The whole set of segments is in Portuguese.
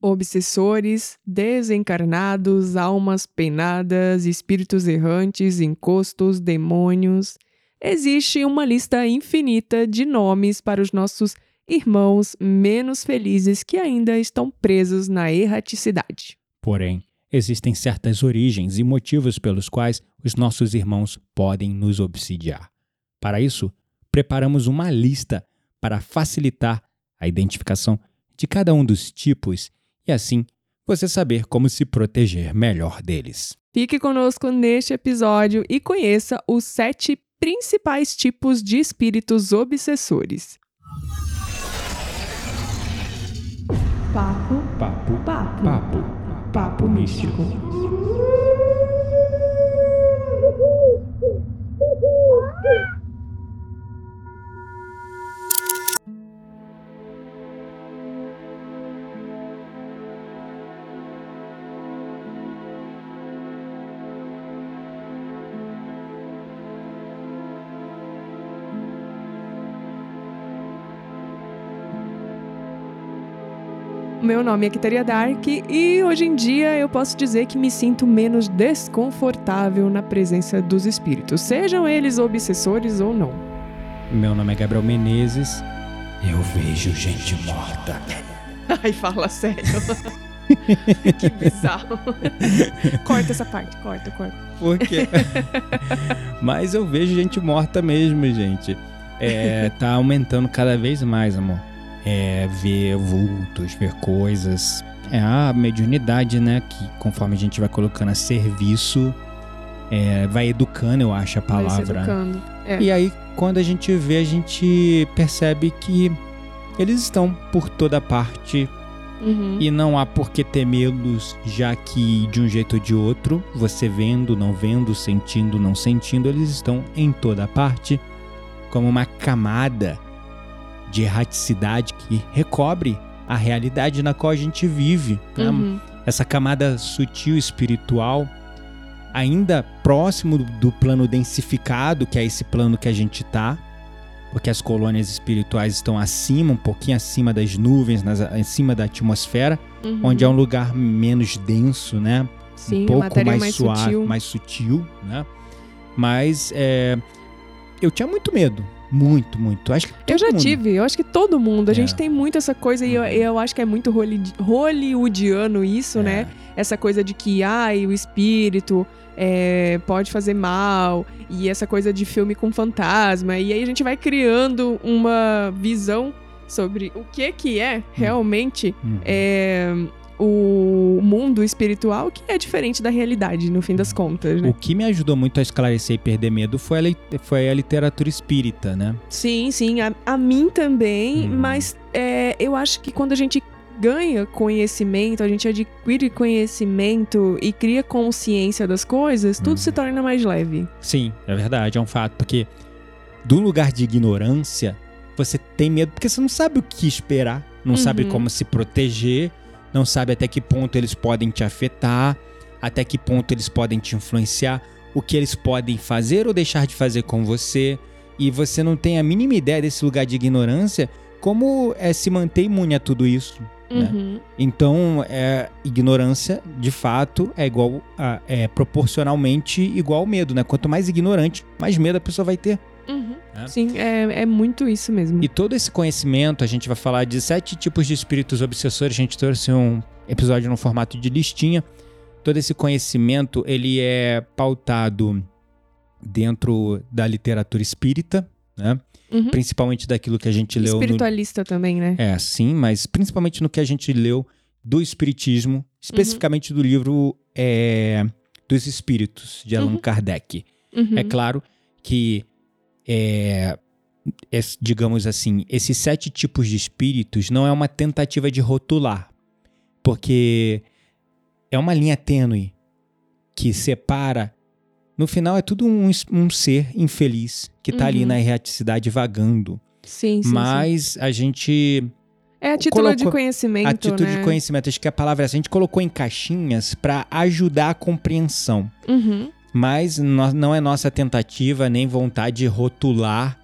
obsessores, desencarnados, almas penadas, espíritos errantes, encostos, demônios. Existe uma lista infinita de nomes para os nossos irmãos menos felizes que ainda estão presos na erraticidade. Porém, existem certas origens e motivos pelos quais os nossos irmãos podem nos obsidiar. Para isso, preparamos uma lista para facilitar a identificação de cada um dos tipos e assim você saber como se proteger melhor deles. Fique conosco neste episódio e conheça os sete principais tipos de espíritos obsessores. Papo, Papo, papo, papo, papo místico. Meu nome é Kitaria Dark e hoje em dia eu posso dizer que me sinto menos desconfortável na presença dos espíritos, sejam eles obsessores ou não. Meu nome é Gabriel Menezes. Eu vejo gente morta. Ai, fala sério. que bizarro. corta essa parte, corta, corta. Por quê? Mas eu vejo gente morta mesmo, gente. É, tá aumentando cada vez mais, amor. É, ver vultos, ver coisas. É a mediunidade, né? Que conforme a gente vai colocando a serviço, é, vai educando, eu acho a palavra. educando. É. E aí, quando a gente vê, a gente percebe que eles estão por toda parte Uhum. e não há por que temê-los, já que de um jeito ou de outro, você vendo, não vendo, sentindo, não sentindo, eles estão em toda parte, como uma camada de erraticidade que recobre a realidade na qual a gente vive. né? Uhum. Essa camada sutil espiritual, ainda próximo do- plano densificado, que é esse plano que a gente tá, porque as colônias espirituais estão acima, um pouquinho acima das nuvens, nas, acima da atmosfera, Uhum. onde é um lugar menos denso, né? Sim, um pouco matéria mais, mais suave, sutil. mais sutil, né? Mas é, eu tinha muito medo, muito, muito. Acho que Eu já mundo. tive, eu acho que todo mundo. A É. gente tem muito essa coisa, e eu, eu acho que é muito holly- hollywoodiano isso, É. né? Essa coisa de que, ai, o espírito é, pode fazer mal, e essa coisa de filme com fantasma. E aí a gente vai criando uma visão sobre o que que é realmente Uhum. é, o mundo espiritual, que é diferente da realidade, no fim das contas, né? O que me ajudou muito a esclarecer e perder medo foi a, foi a literatura espírita, né? Sim, sim, a, a mim também, Uhum. mas é, eu acho que quando a gente ganha conhecimento, a gente adquire conhecimento e cria consciência das coisas, tudo Uhum. se torna mais leve. Sim, é verdade, é um fato, porque do lugar de ignorância, você tem medo porque você não sabe o que esperar, não sabe Uhum. como se proteger, não sabe até que ponto eles podem te afetar, até que ponto eles podem te influenciar, o que eles podem fazer ou deixar de fazer com você, e você não tem a mínima ideia desse lugar de ignorância, como é se manter imune a tudo isso. Né? Uhum. Então, é, ignorância, de fato, é igual a- é proporcionalmente igual ao medo, né? Quanto mais ignorante, mais medo a pessoa vai ter. Uhum. É. Sim, é, é muito isso mesmo. E todo esse conhecimento, a gente vai falar de sete tipos de espíritos obsessores. A gente trouxe um episódio no formato de listinha. Todo esse conhecimento, ele é pautado dentro da literatura espírita, né? Uhum. Principalmente daquilo que a gente leu no Espiritualista também, né? É, sim, mas principalmente no que a gente leu do Espiritismo, especificamente do livro é, dos Espíritos, de Allan Uhum. Kardec. Uhum. É claro que, é, digamos assim, esses sete tipos de espíritos não é uma tentativa de rotular, porque é uma linha tênue que separa. No final é tudo um, um ser infeliz que tá ali Uhum. na erraticidade vagando. Sim, sim, sim. Mas a gente É a título de colocou- conhecimento, a título né? de conhecimento, acho que a palavra é essa. A gente colocou em caixinhas para ajudar a compreensão. Uhum. Mas não é nossa tentativa nem vontade de rotular,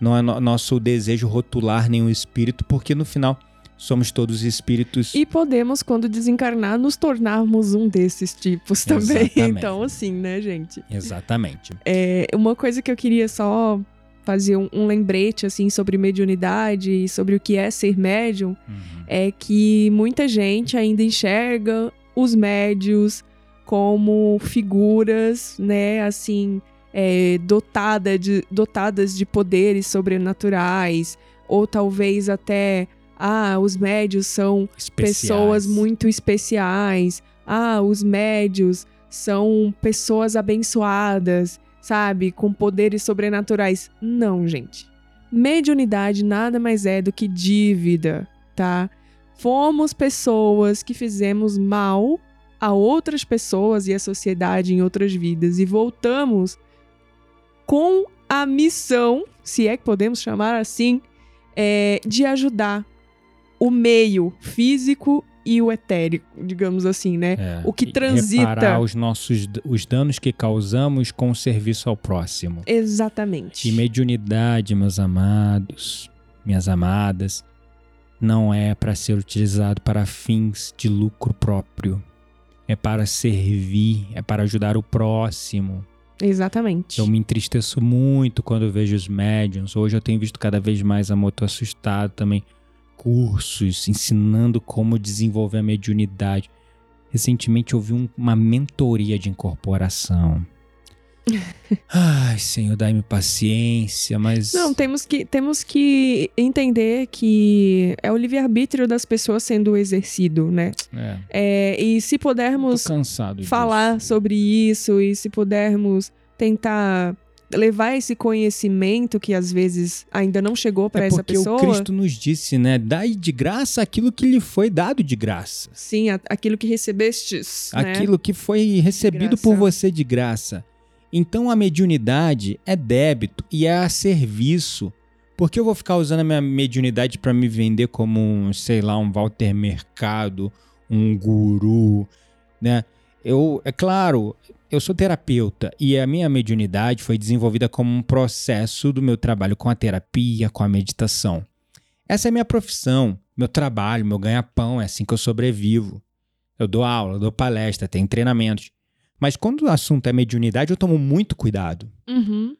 não é no- nosso desejo rotular nenhum espírito, porque no final somos todos espíritos. E podemos, quando desencarnar, nos tornarmos um desses tipos também. Exatamente. Então, assim, né, gente? Exatamente. É, uma coisa que eu queria só fazer um, um lembrete, assim, sobre mediunidade e sobre o que é ser médium, Uhum. é que muita gente ainda enxerga os médios como figuras, né, assim, é, dotada de, dotadas de poderes sobrenaturais, ou talvez até, ah, os médios são Especiais. pessoas muito especiais, ah, os médios são pessoas abençoadas, sabe, com poderes sobrenaturais. Não, gente. Mediunidade nada mais é do que dívida, tá? Fomos pessoas que fizemos mal a outras pessoas e à sociedade em outras vidas e voltamos com a missão, se é que podemos chamar assim, é, de ajudar o meio físico e o etérico, digamos assim, né? É, o que transita. Reparar os nossos os danos que causamos com o serviço ao próximo. Exatamente. E mediunidade, meus amados, minhas amadas, não é para ser utilizado para fins de lucro próprio. É para servir, é para ajudar o próximo. Exatamente. Eu me entristeço muito quando eu vejo os médiums. Hoje eu tenho visto cada vez mais, amor, tô assustado também. Cursos ensinando como desenvolver a mediunidade. Recentemente eu vi um- uma mentoria de incorporação. Ai, Senhor, dai-me paciência, mas. Não, temos que, temos que entender que é o livre-arbítrio das pessoas sendo exercido, né? É, É, e se pudermos falar disso. sobre isso e se pudermos tentar levar esse conhecimento que às vezes ainda não chegou para É essa porque pessoa, o Cristo nos disse, né? Dai de graça aquilo que lhe foi dado de graça. sim, aquilo que recebestes, né? aquilo que foi recebido por você de graça. Então a mediunidade é débito e é a serviço. Porque eu vou ficar usando a minha mediunidade para me vender como um, sei lá, um Walter Mercado, um guru, né? Eu, é claro, eu sou terapeuta e a minha mediunidade foi desenvolvida como um processo do meu trabalho com a terapia, com a meditação. Essa é a minha profissão, meu trabalho, meu ganha-pão, é assim que eu sobrevivo. Eu dou aula, dou palestra, tenho treinamentos. Mas quando o assunto é mediunidade, eu tomo muito cuidado. Uhum.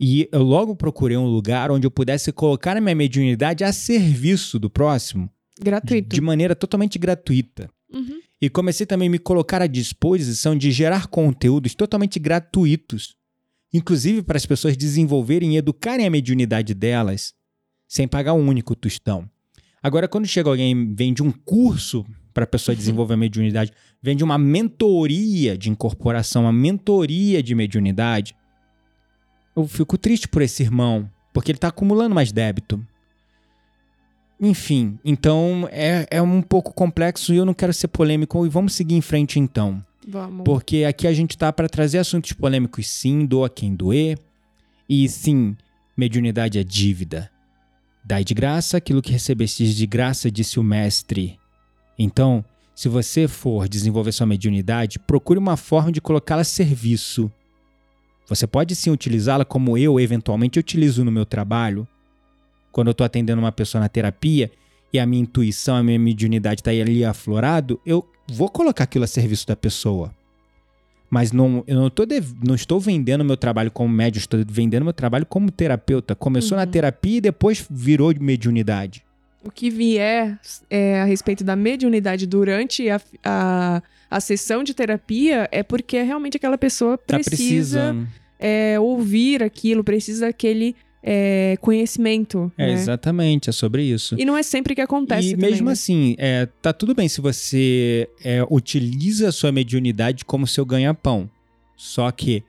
E eu logo procurei um lugar onde eu pudesse colocar a minha mediunidade a serviço do próximo, de, Gratuito. de maneira totalmente gratuita. Uhum. E comecei também a me colocar à disposição de gerar conteúdos totalmente gratuitos, inclusive para as pessoas desenvolverem e educarem a mediunidade delas, sem pagar um único tostão. Agora, quando chega alguém e vende um curso para a pessoa desenvolver a mediunidade, vende uma mentoria de incorporação, uma mentoria de mediunidade, eu fico triste por esse irmão, porque ele está acumulando mais débito. Enfim, então é, é um pouco complexo e eu não quero ser polêmico. E vamos seguir em frente então. Vamos. Porque aqui a gente tá para trazer assuntos polêmicos, sim, doa quem doer. E sim, mediunidade é dívida. Dai de graça aquilo que recebestes de graça, disse o mestre. Então, se você for desenvolver sua mediunidade, procure uma forma de colocá-la a serviço. Você pode sim utilizá-la como eu eventualmente utilizo no meu trabalho. Quando eu estou atendendo uma pessoa na terapia e a minha intuição, a minha mediunidade está ali aflorado, eu vou colocar aquilo a serviço da pessoa. Mas não, eu não, tô dev- não estou vendendo meu trabalho como médium, estou vendendo meu trabalho como terapeuta. Começou na Uhum. terapia e depois virou de mediunidade. O que vier é, a respeito da mediunidade durante a, a, a sessão de terapia é porque realmente aquela pessoa Tá precisa precisando. é, ouvir aquilo, precisa daquele é, conhecimento. É, né? exatamente, é sobre isso. E não é sempre que acontece E também, mesmo né? assim, é, tá tudo bem se você é, utiliza a sua mediunidade como seu ganha-pão. Só que,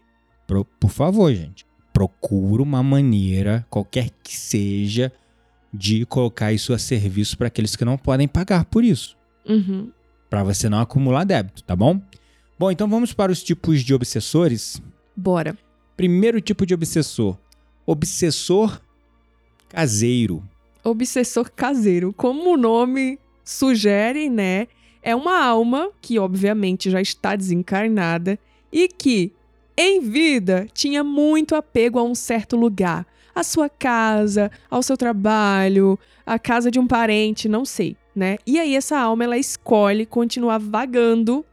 pro- por favor, gente, procura uma maneira, qualquer que seja, de colocar isso a serviço para aqueles que não podem pagar por isso. Uhum. Para você não acumular débito, tá bom? Bom, então vamos para os tipos de obsessores. Bora. Primeiro tipo de obsessor: obsessor caseiro. Obsessor caseiro. Como o nome sugere, né? É uma alma que, obviamente, já está desencarnada e que, em vida, tinha muito apego a um certo lugar. A sua casa, ao seu trabalho, a casa de um parente, não sei, né? E aí essa alma ela escolhe continuar vagando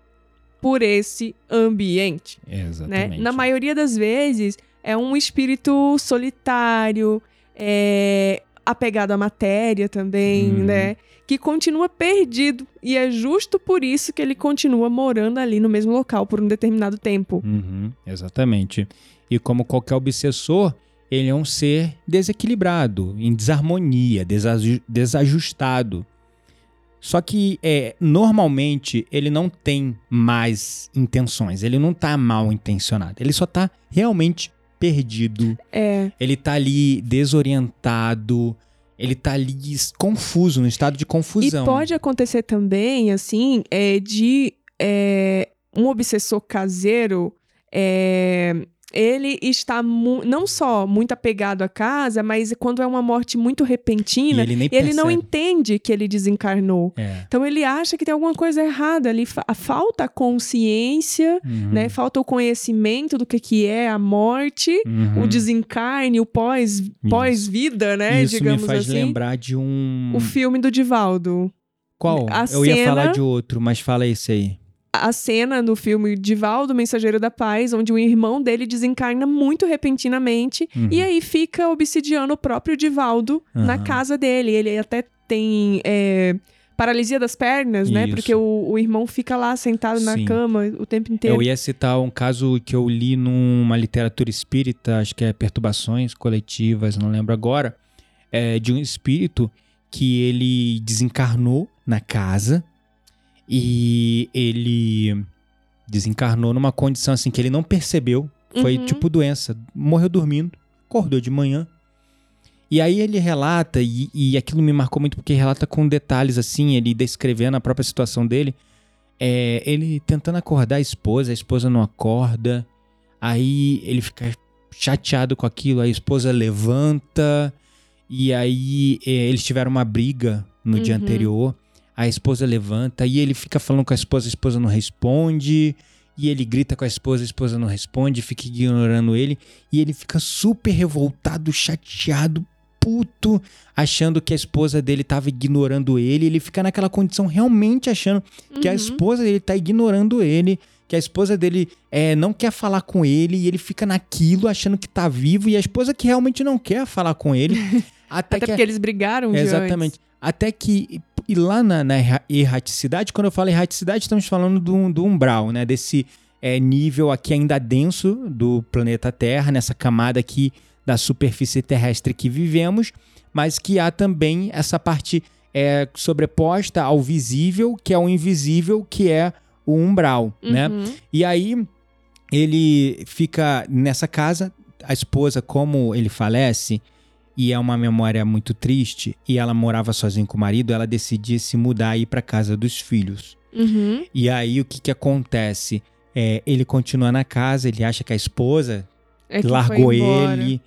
por esse ambiente, né? Exatamente. Na maioria das vezes é um espírito solitário, é, apegado à matéria também, Uhum. né? Que continua perdido e é justo por isso que ele continua morando ali no mesmo local por um determinado tempo. Uhum, exatamente. E como qualquer obsessor, ele é um ser desequilibrado, em desarmonia, desaju- desajustado. Só que é, normalmente ele não tem mais intenções, ele não tá mal intencionado, ele só tá realmente perdido, É, ele tá ali desorientado, ele tá ali confuso, no estado de confusão. E pode acontecer também, assim, é, de é, um obsessor caseiro, é, ele está não só muito apegado à casa, mas quando é uma morte muito e repentina, ele nem ele não entende que ele desencarnou. É. Então ele acha que tem alguma coisa errada ali, fa- falta a consciência, Uhum, né? Falta o conhecimento do que, que é a morte, uhum. o desencarne, o pós, pós-vida, né? Isso Digamos me faz assim. lembrar de um. O filme do Divaldo. Qual? a Eu ia cena- falar de outro, mas fala esse aí. A cena no filme Divaldo, Mensageiro da Paz, onde o irmão dele desencarna muito repentinamente Uhum. e aí fica obsidiando o próprio Divaldo na Aham. casa dele. Ele até tem é, paralisia das pernas, né? Isso. Porque o, o irmão fica lá sentado na Sim. cama o tempo inteiro. Eu ia citar um caso que eu li numa literatura espírita, acho que é Perturbações Coletivas, não lembro agora, é de um espírito que ele desencarnou na casa e ele desencarnou numa condição assim que ele não percebeu, foi Uhum. tipo doença, morreu dormindo, acordou de manhã. E aí ele relata, e, e aquilo me marcou muito porque relata com detalhes assim, ele descrevendo a própria situação dele. É, ele tentando acordar a esposa, a esposa não acorda. Aí ele fica chateado com aquilo, a esposa levanta. E aí é, eles tiveram uma briga no dia Uhum. anterior. A esposa levanta e ele fica falando com a esposa, a esposa não responde. E ele grita com a esposa, a esposa não responde, fica ignorando ele. E ele fica super revoltado, chateado, puto, achando que a esposa dele tava ignorando ele. Ele fica naquela condição realmente achando que a Uhum. esposa dele tá ignorando ele, que a esposa dele é, não quer falar com ele e ele fica naquilo achando que tá vivo e a esposa que realmente não quer falar com ele. até Até que porque eles brigaram Exatamente. Até que. E lá na, na erra- erraticidade, quando eu falo erraticidade, estamos falando do, do umbral, né? Desse é, nível aqui ainda denso do planeta Terra, nessa camada aqui da superfície terrestre que vivemos, mas que há também essa parte é, sobreposta ao visível, que é o invisível, que é o umbral, né? Uhum. E aí ele fica nessa casa, a esposa, como ele falece, e é uma memória muito triste, e ela morava sozinha com o marido, ela decidia se mudar e ir para casa dos filhos. Uhum. E aí o que que acontece? É, ele continua na casa, ele acha que a esposa É que largou ele,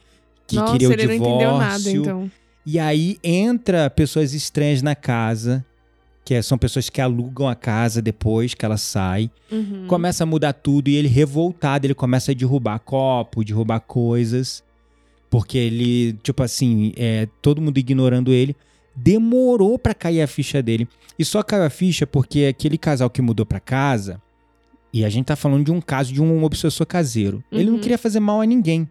que Nossa, queria o divórcio. não entendeu nada, então. E aí entra pessoas estranhas na casa, que é- são pessoas que alugam a casa depois que ela sai. Uhum. Começa a mudar tudo e ele revoltado, ele começa a derrubar copo, derrubar coisas. Porque ele, tipo assim, é, todo mundo ignorando ele. Demorou pra cair a ficha dele. E só caiu a ficha porque aquele casal que mudou pra casa. E a gente tá falando de um caso de um obsessor caseiro. Ele não Uhum. queria fazer mal a ninguém.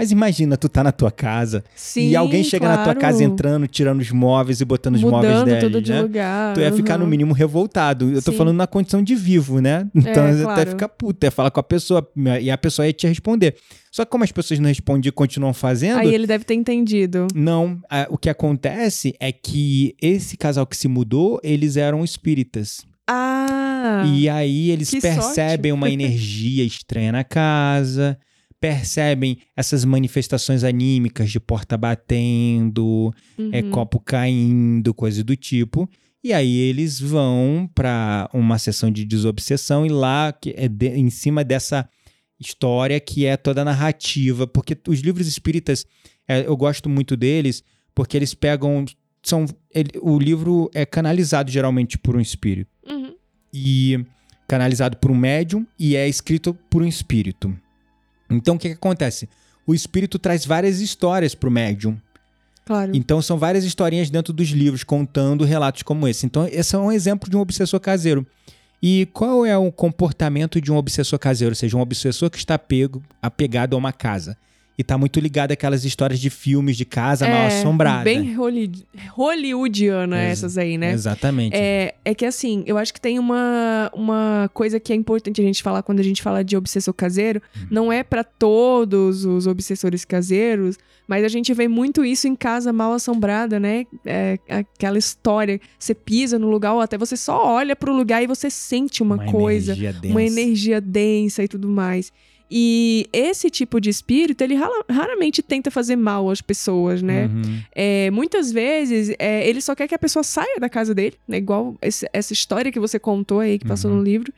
Mas imagina, tu tá na tua casa Sim, e alguém chega na tua claro. casa entrando, tirando os móveis e botando os móveis Mudando dele, tudo de né? lugar. Tu ia ficar no uhum. mínimo revoltado. Eu tô Sim. falando na condição de vivo, né? Então É, você até claro. fica puto, ia falar com a pessoa e a pessoa ia te responder. Só que como as pessoas não respondem e continuam fazendo, Aí ele deve ter entendido. não. a- o que acontece é que esse casal que se mudou, eles eram espíritas. Ah! E aí eles percebem sorte. uma energia estranha na casa, percebem essas manifestações anímicas de porta batendo, é Uhum. copo caindo, coisa do tipo. E aí eles vão pra uma sessão de desobsessão e lá que é de- em cima dessa história que é toda narrativa, porque os livros espíritas é, eu gosto muito deles porque eles pegam são ele- o livro é canalizado geralmente por um espírito Uhum. e canalizado por um médium e é escrito por um espírito. Então o que, que acontece? O espírito traz várias histórias pro médium. Claro. Então são várias historinhas dentro dos livros contando relatos como esse. Então esse é um exemplo de um obsessor caseiro. E qual é o comportamento de um obsessor caseiro? Ou seja, um obsessor que está apego, apegado a uma casa. E está muito ligado àquelas histórias de filmes de casa mal assombrada. Bem holly- hollywoodiana Ex- essas aí, né? Exatamente. É, é que assim, eu acho que tem uma, uma coisa que é importante a gente falar quando a gente fala de obsessor caseiro. Uhum. Não é pra todos os obsessores caseiros, mas a gente vê muito isso em casa mal assombrada, né? É, aquela história, você pisa no lugar ou até você só olha pro lugar e você sente uma, coisa, energia densa. uma energia densa e tudo mais. E esse tipo de espírito, ele raramente tenta fazer mal às pessoas, né? Uhum. É, muitas vezes, é, ele só quer que a pessoa saia da casa dele, né? Igual esse- essa história que você contou aí, que passou Uhum. no livro.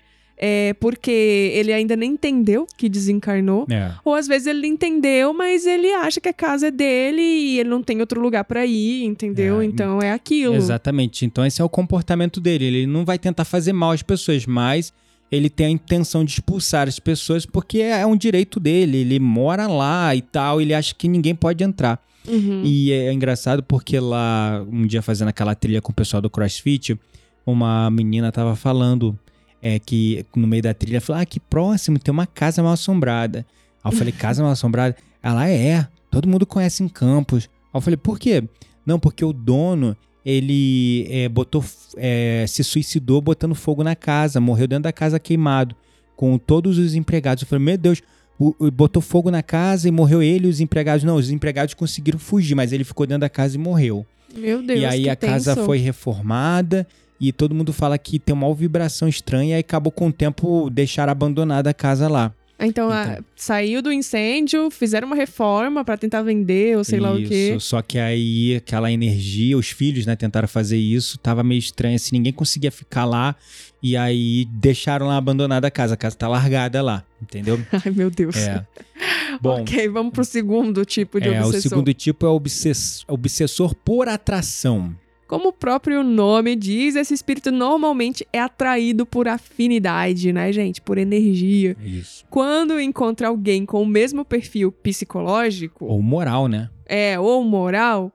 É, porque ele ainda nem entendeu que desencarnou. É. Ou às vezes ele entendeu, mas ele acha que a casa é dele e ele não tem outro lugar pra ir, entendeu? É, então é aquilo. Exatamente. Então esse é o comportamento dele. Ele não vai tentar fazer mal às pessoas, mas ele tem a intenção de expulsar as pessoas porque é um direito dele. Ele mora lá e tal. Ele acha que ninguém pode entrar. Uhum. E é engraçado porque lá, um dia fazendo aquela trilha com o pessoal do CrossFit, uma menina tava falando é, que no meio da trilha, falou: Ah, que próximo, tem uma casa mal assombrada. Aí eu falei: Casa mal assombrada? Ela é, todo mundo conhece em Campos. Aí eu falei: Por quê? Não, porque o dono, ele é, botou, é, se suicidou botando fogo na casa, morreu dentro da casa queimado, com todos os empregados. Eu falei: Meu Deus. O, o- botou fogo na casa e morreu ele e os empregados. Não, os empregados conseguiram fugir, mas ele ficou dentro da casa e morreu. Meu Deus, e aí a casa tenso. foi reformada e todo mundo fala que tem uma vibração estranha e acabou com o tempo deixar abandonada a casa lá. Então, a- Então. saiu do incêndio, fizeram uma reforma pra tentar vender, ou sei lá o quê. Isso, só que aí aquela energia, os filhos, né, tentaram fazer isso, tava meio estranho assim, ninguém conseguia ficar lá e aí deixaram lá abandonada a casa, a casa tá largada lá, entendeu? Ai, meu Deus. É. Bom, ok, vamos pro segundo tipo de é, o obsessor. segundo tipo é o obsess- obsessor por atração. Como o próprio nome diz, esse espírito normalmente é atraído por afinidade, né, gente? Por energia. Isso. Quando encontra alguém com o mesmo perfil psicológico, Ou moral, né? é, ou moral,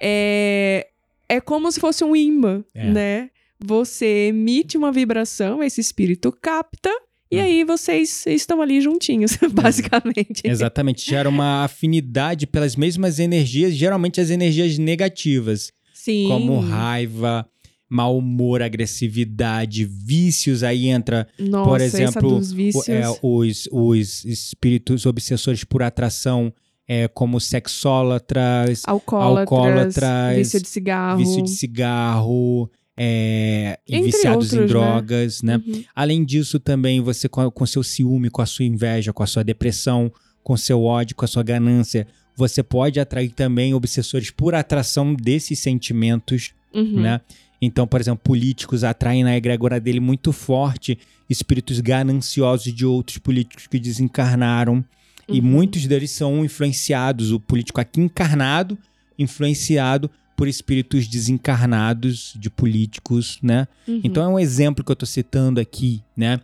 é, é como se fosse um imã, É. né? Você emite uma vibração, esse espírito capta, e Hum. aí vocês estão ali juntinhos, basicamente. Exatamente, gera uma afinidade pelas mesmas energias, geralmente as energias negativas, Sim. como raiva, mau humor, agressividade, vícios, aí entra, Nossa, por exemplo, o- é, os, os espíritos obsessores por atração, é, como sexólatras, alcoólatras, alcoólatras, vício de cigarro. vício de cigarro, é, viciados em outros, né? drogas, né? Uhum. Além disso, também você com, com seu ciúme, com a sua inveja, com a sua depressão, com seu ódio, com a sua ganância, você pode atrair também obsessores por atração desses sentimentos, Uhum. né? Então, por exemplo, políticos atraem na egrégora dele muito forte espíritos gananciosos de outros políticos que desencarnaram. E Uhum. muitos deles são influenciados, o político aqui encarnado, influenciado por espíritos desencarnados de políticos, né? Uhum. Então é um exemplo que eu tô citando aqui, né?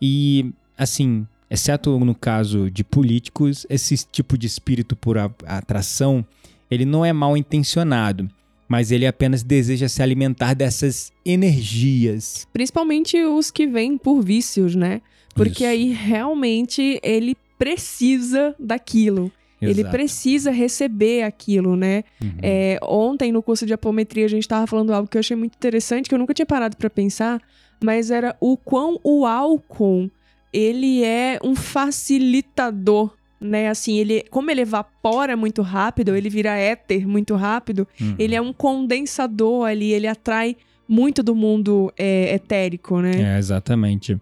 E, assim, exceto no caso de políticos, esse tipo de espírito por atração, ele não é mal intencionado, mas ele apenas deseja se alimentar dessas energias. Principalmente os que vêm por vícios, né? Porque Isso. aí realmente ele precisa daquilo. Ele Exato. precisa receber aquilo, né? Uhum. É, ontem, no curso de apometria, a gente tava falando algo que eu achei muito interessante, que eu nunca tinha parado pra pensar, mas era o quão o álcool, ele é um facilitador, né? Assim, ele, como ele evapora muito rápido, ele vira éter muito rápido, Uhum. ele é um condensador ali, ele atrai muito do mundo é, etérico, né? É, exatamente.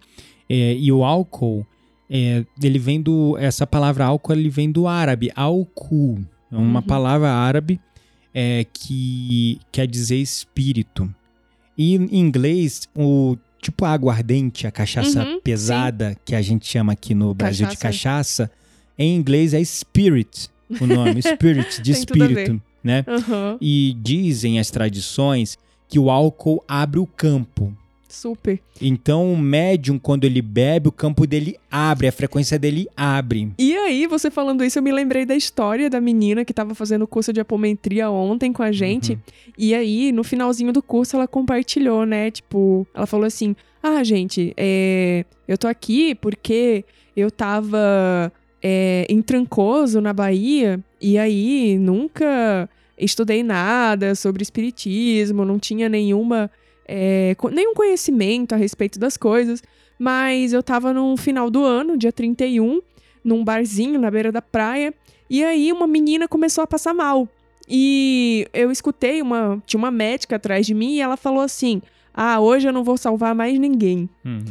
É, e o álcool, é, ele vem do. Essa palavra álcool ele vem do árabe, álcool. É uma Uhum. palavra árabe é, que quer dizer espírito. E em inglês, o tipo a aguardente, a cachaça Uhum, pesada, que a gente chama aqui no Brasil de Cachaça. cachaça, em inglês é spirit, o nome, spirit, de espírito, né? Aham. E dizem as tradições que o álcool abre o campo. Super. Então, o médium, quando ele bebe, o campo dele abre, a frequência dele abre. E aí, você falando isso, eu me lembrei da história da menina que tava fazendo o curso de apometria ontem com a gente. Uhum. E aí, no finalzinho do curso, ela compartilhou, né? Tipo, ela falou assim: Ah, gente, é... eu tô aqui porque eu tava é, em Trancoso, na Bahia, e aí nunca estudei nada sobre espiritismo, não tinha nenhuma é, nenhum conhecimento a respeito das coisas, mas eu tava no final do ano, dia 31, num barzinho na beira da praia, e aí uma menina começou a passar mal. E eu escutei uma. Tinha uma médica atrás de mim e ela falou assim: Ah, hoje eu não vou salvar mais ninguém. Uhum.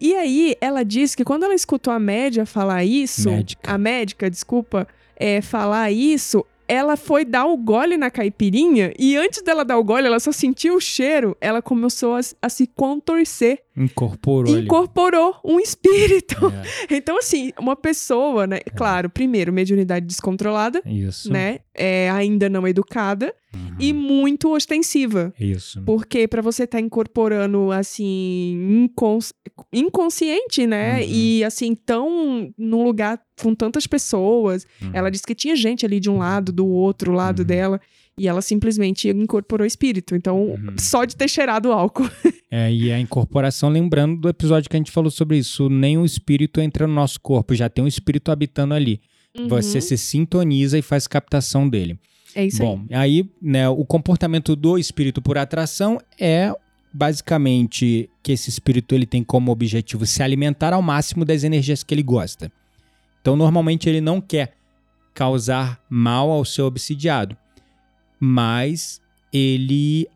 E aí ela disse que quando ela escutou a média falar isso, médica. a médica, desculpa, é, falar isso, ela foi dar o gole na caipirinha e antes dela dar o gole, ela só sentiu o cheiro, ela começou a, a se contorcer. Incorporou. Incorporou ali. um espírito. É. Então, assim, uma pessoa, né? É. Claro, primeiro, mediunidade descontrolada. Isso. Né? É, ainda não educada. Uhum. E muito ostensiva. Isso. Porque para você estar tá incorporando, assim, incons inconsciente, né? Uhum. E, assim, tão num lugar com tantas pessoas. Uhum. Ela disse que tinha gente ali de um lado, do outro lado uhum. dela. E ela simplesmente incorporou espírito. Então, uhum. só de ter cheirado álcool. é, e a incorporação, lembrando do episódio que a gente falou sobre isso, nem o espírito entra no nosso corpo, já tem um espírito habitando ali. Uhum. Você se sintoniza e faz captação dele. É isso Bom, aí, aí né, o comportamento do espírito por atração é basicamente que esse espírito ele tem como objetivo se alimentar ao máximo das energias que ele gosta. Então, normalmente ele não quer causar mal ao seu obsidiado mas ele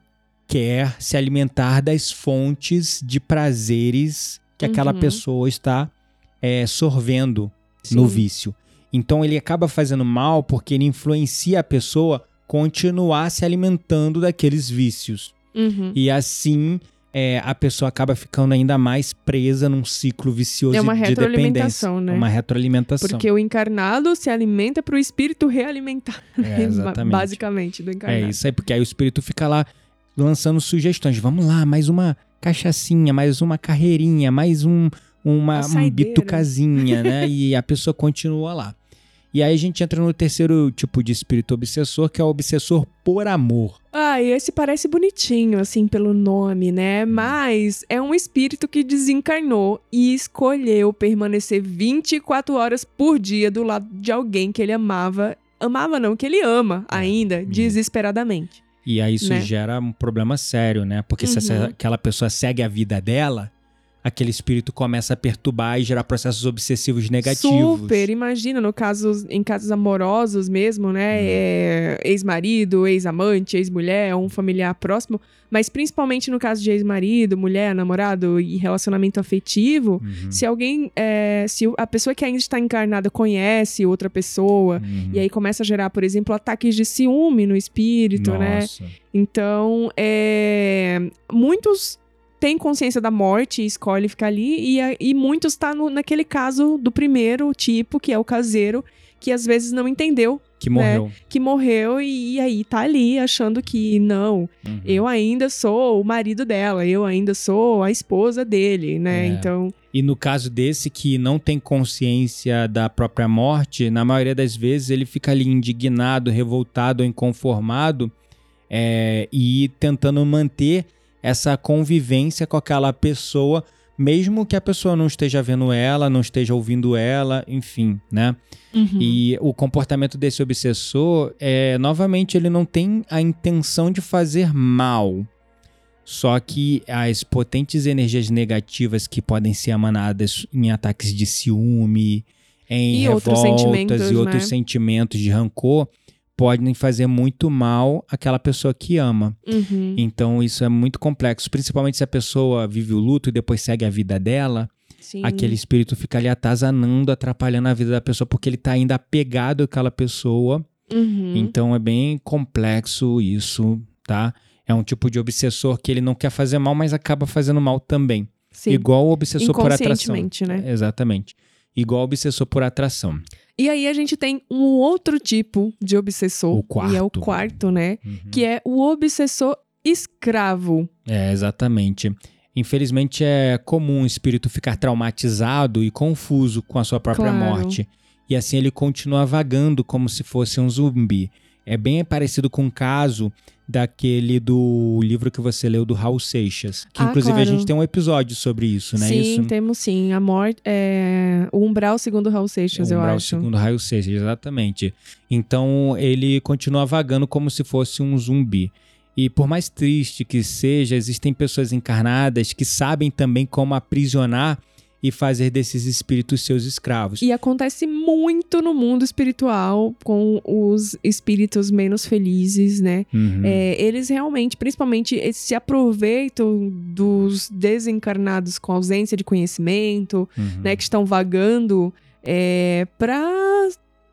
quer se alimentar das fontes de prazeres que uhum. aquela pessoa está é, sorvendo Sim. no vício. Então ele acaba fazendo mal porque ele influencia a pessoa continuar se alimentando daqueles vícios. Uhum. E assim é, a pessoa acaba ficando ainda mais presa num ciclo vicioso é uma de retroalimentação, Né? Uma retroalimentação. Porque o encarnado se alimenta para o espírito realimentar. É, exatamente. Basicamente, do encarnado. É isso aí, porque aí o espírito fica lá lançando sugestões. Vamos lá, mais uma cachaçinha, mais uma carreirinha, mais um, uma, uma bitucazinha, né? e a pessoa continua lá. E aí a gente entra no terceiro tipo de espírito obsessor, que é o obsessor por amor. Ah, e esse parece bonitinho, assim, pelo nome, né? Hum. Mas é um espírito que desencarnou e escolheu permanecer 24 horas por dia do lado de alguém que ele amava. Amava não, que ele ama é, ainda, desesperadamente. E aí isso né? gera um problema sério, né? Porque uhum. se aquela pessoa segue a vida dela, aquele espírito começa a perturbar e gerar processos obsessivos negativos. Super, imagina, no caso, em casos amorosos mesmo, né? Hum. É, ex-marido, ex-amante, ex-mulher, um familiar próximo, mas principalmente no caso de ex-marido, mulher, namorado e relacionamento afetivo, uhum. se alguém, é, se a pessoa que ainda está encarnada conhece outra pessoa, uhum. e aí começa a gerar, por exemplo, ataques de ciúme no espírito, né? Nossa. né? Então, é, muitos tem consciência da morte e escolhe ficar ali, e, e muitos tá no, naquele caso do primeiro tipo, que é o caseiro, que às vezes não entendeu. Que morreu. Né? Que morreu e, e, aí tá ali achando que não, uhum. eu ainda sou o marido dela, eu ainda sou a esposa dele, né? É. Então. E no caso desse que não tem consciência da própria morte, na maioria das vezes ele fica ali indignado, revoltado, inconformado é, e tentando manter essa convivência com aquela pessoa, mesmo que a pessoa não esteja vendo ela, não esteja ouvindo ela, enfim, né? Uhum. E o comportamento desse obsessor é, novamente, ele não tem a intenção de fazer mal. Só que as potentes energias negativas que podem ser emanadas em ataques de ciúme, em e revoltas outros e outros né? sentimentos de rancor, podem fazer muito mal àquela pessoa que ama. Uhum. Então isso é muito complexo, principalmente se a pessoa vive o luto e depois segue a vida dela. Sim. Aquele espírito fica ali atazanando, atrapalhando a vida da pessoa, porque ele está ainda apegado àquela pessoa. Uhum. Então é bem complexo isso, tá? É um tipo de obsessor que ele não quer fazer mal, mas acaba fazendo mal também. Sim. Igual o obsessor por atração. Né? Exatamente. Igual o obsessor por atração. E aí a gente tem um outro tipo de obsessor, o quarto. e é o quarto, né? Uhum. Que é o obsessor escravo. É, exatamente. Infelizmente é comum o espírito ficar traumatizado e confuso com a sua própria Claro. morte. E assim ele continua vagando como se fosse um zumbi. É bem parecido com o caso daquele do livro que você leu do Raul Seixas. Que Ah, inclusive a claro. gente tem um episódio sobre isso, né? sim, isso temos sim. A morte. É... O umbral segundo Raul Seixas, o eu umbral acho. segundo Raul Seixas, exatamente. Então ele continua vagando como se fosse um zumbi. E por mais triste que seja, existem pessoas encarnadas que sabem também como aprisionar e fazer desses espíritos seus escravos. E acontece muito no mundo espiritual com os espíritos menos felizes, né? Uhum. É, eles realmente, principalmente, eles se aproveitam dos desencarnados com ausência de conhecimento, Uhum. né? Que estão vagando é, para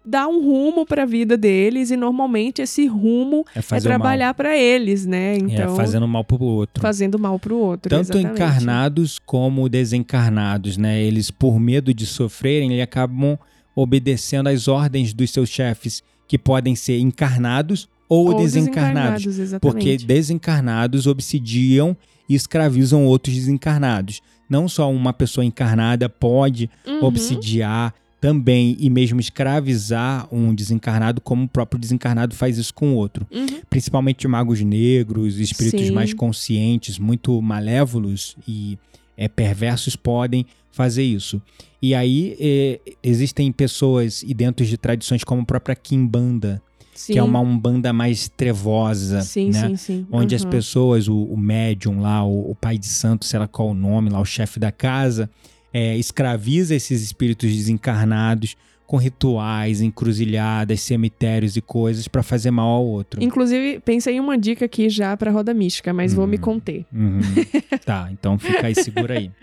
dar um rumo para a vida deles e normalmente esse rumo É é o trabalhar para eles, né? Então, é fazendo mal pro outro. fazendo mal pro outro. Tanto exatamente. encarnados como desencarnados, né? Eles, por medo de sofrerem, eles acabam obedecendo às ordens dos seus chefes, que podem ser encarnados ou, Ou desencarnados. exatamente. Porque desencarnados obsidiam e escravizam outros desencarnados. Não só uma pessoa encarnada pode Uhum. obsidiar também e mesmo escravizar um desencarnado, como o próprio desencarnado faz isso com o outro. Uhum. Principalmente magos negros, espíritos Sim. mais conscientes, muito malévolos e é, perversos podem fazer isso. E aí é, existem pessoas e dentro de tradições como a própria Kimbanda, Sim. que é uma umbanda mais trevosa, Sim, né? sim, sim. onde as Uhum. pessoas, o, o médium lá, o, o pai de santo, sei lá qual o nome lá, o chefe da casa, é, escraviza esses espíritos desencarnados com rituais, encruzilhadas, cemitérios e coisas pra fazer mal ao outro. Inclusive, pensei em uma dica aqui já pra roda mística, mas vou me Hum. conter. Uhum. tá, então fica aí, segura aí.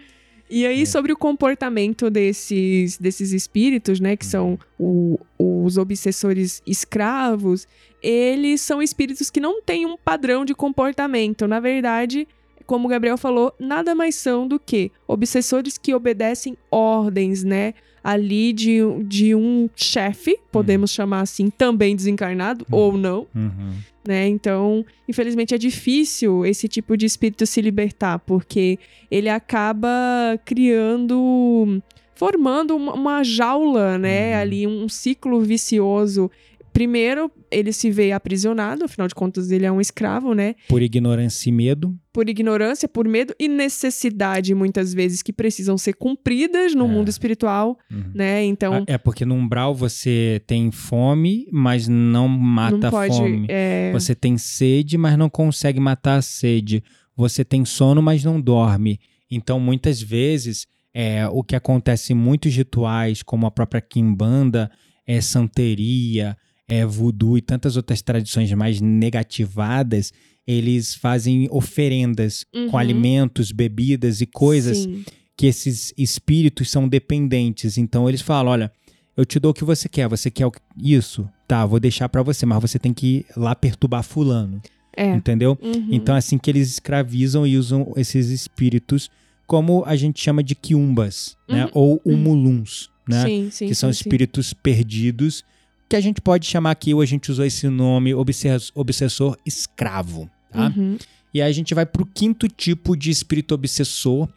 E aí, É. sobre o comportamento desses, desses espíritos, né, que são o- os obsessores escravos, eles são espíritos que não têm um padrão de comportamento. Na verdade, como o Gabriel falou, nada mais são do que obsessores que obedecem ordens, né? Ali de, de um chefe, podemos chamar assim, também desencarnado, Uhum. ou não, Uhum. né? Então, infelizmente é difícil esse tipo de espírito se libertar, porque ele acaba criando, formando uma, uma jaula, né? Uhum. Ali um ciclo vicioso. Primeiro, ele se vê aprisionado, afinal de contas, ele é um escravo, né? Por ignorância e medo. Por ignorância, por medo e necessidade, muitas vezes, que precisam ser cumpridas no É. mundo espiritual, Uhum. né? Então, Ah, É porque no umbral você tem fome, mas não mata não a pode. fome. é, Você tem sede, mas não consegue matar a sede. Você tem sono, mas não dorme. Então, muitas vezes, é, o que acontece em muitos rituais, como a própria Kimbanda, é santeria, é voodoo e tantas outras tradições mais negativadas, eles fazem oferendas com Uhum. alimentos, bebidas e coisas sim. que esses espíritos são dependentes. Então eles falam, olha, eu te dou o que você quer, você quer isso? Tá, vou deixar pra você, mas você tem que ir lá perturbar fulano, É. entendeu? Uhum. Então é assim que eles escravizam e usam esses espíritos como a gente chama de quiumbas, né? Uhum. Ou umuluns, né? Sim, sim, que são sim. espíritos perdidos, que a gente pode chamar aqui, ou a gente usou esse nome, obsess- obsessor escravo, tá? Uhum. E aí a gente vai pro quinto tipo de espírito obsessor,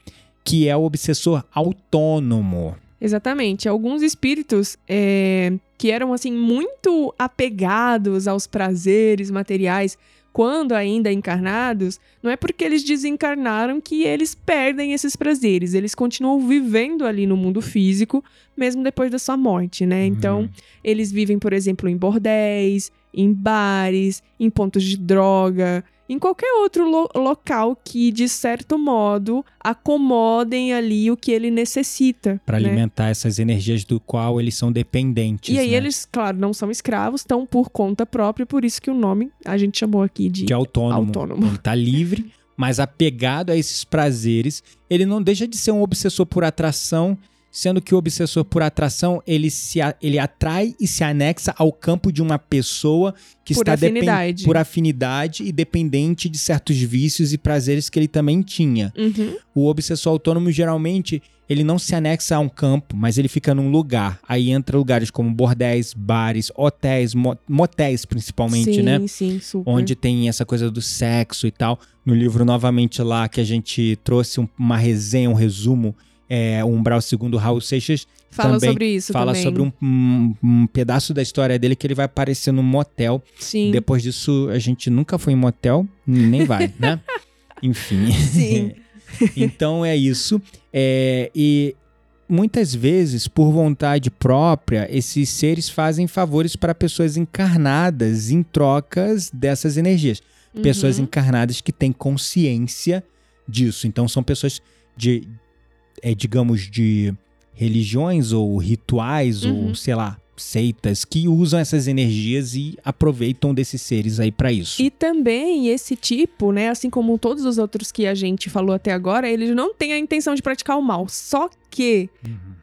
que é o obsessor autônomo. Exatamente. Alguns espíritos é, que eram assim muito apegados aos prazeres materiais quando ainda encarnados, não é porque eles desencarnaram que eles perdem esses prazeres. Eles continuam vivendo ali no mundo físico, mesmo depois da sua morte, né? Então, Uhum. eles vivem, por exemplo, em bordéis, em bares, em pontos de droga, em qualquer outro lo- local que, de certo modo, acomodem ali o que ele necessita. Pra né? alimentar essas energias do qual eles são dependentes. E aí né? eles, claro, não são escravos, estão por conta própria, por isso que o nome a gente chamou aqui de Que é autônomo. autônomo. Ele tá livre, mas apegado a esses prazeres. Ele não deixa de ser um obsessor por atração, sendo que o obsessor por atração, ele, se, a- ele atrai e se anexa ao campo de uma pessoa que Por está afinidade. por afinidade e dependente de certos vícios e prazeres que ele também tinha. Uhum. O obsessor autônomo, geralmente, ele não se anexa a um campo, mas ele fica num lugar. Aí entra lugares como bordéis, bares, hotéis, motéis principalmente, sim, né? Sim, sim, super. Onde tem essa coisa do sexo e tal. No livro, novamente, lá que a gente trouxe uma resenha, um resumo, é, Umbral segundo Raul Seixas. Fala também sobre isso Fala também. sobre um, um, um, pedaço da história dele que ele vai aparecer num motel. Sim. Depois disso, a gente nunca foi em motel, nem vai, né? Enfim. Sim. então é isso. É, e muitas vezes, por vontade própria, esses seres fazem favores para pessoas encarnadas em trocas dessas energias. Uhum. Pessoas encarnadas que têm consciência disso. Então são pessoas de, é, digamos, de religiões ou rituais Uhum. ou sei lá, seitas que usam essas energias e aproveitam desses seres aí para isso. E também esse tipo, né, assim como todos os outros que a gente falou até agora, eles não têm a intenção de praticar o mal. Só que, Uhum.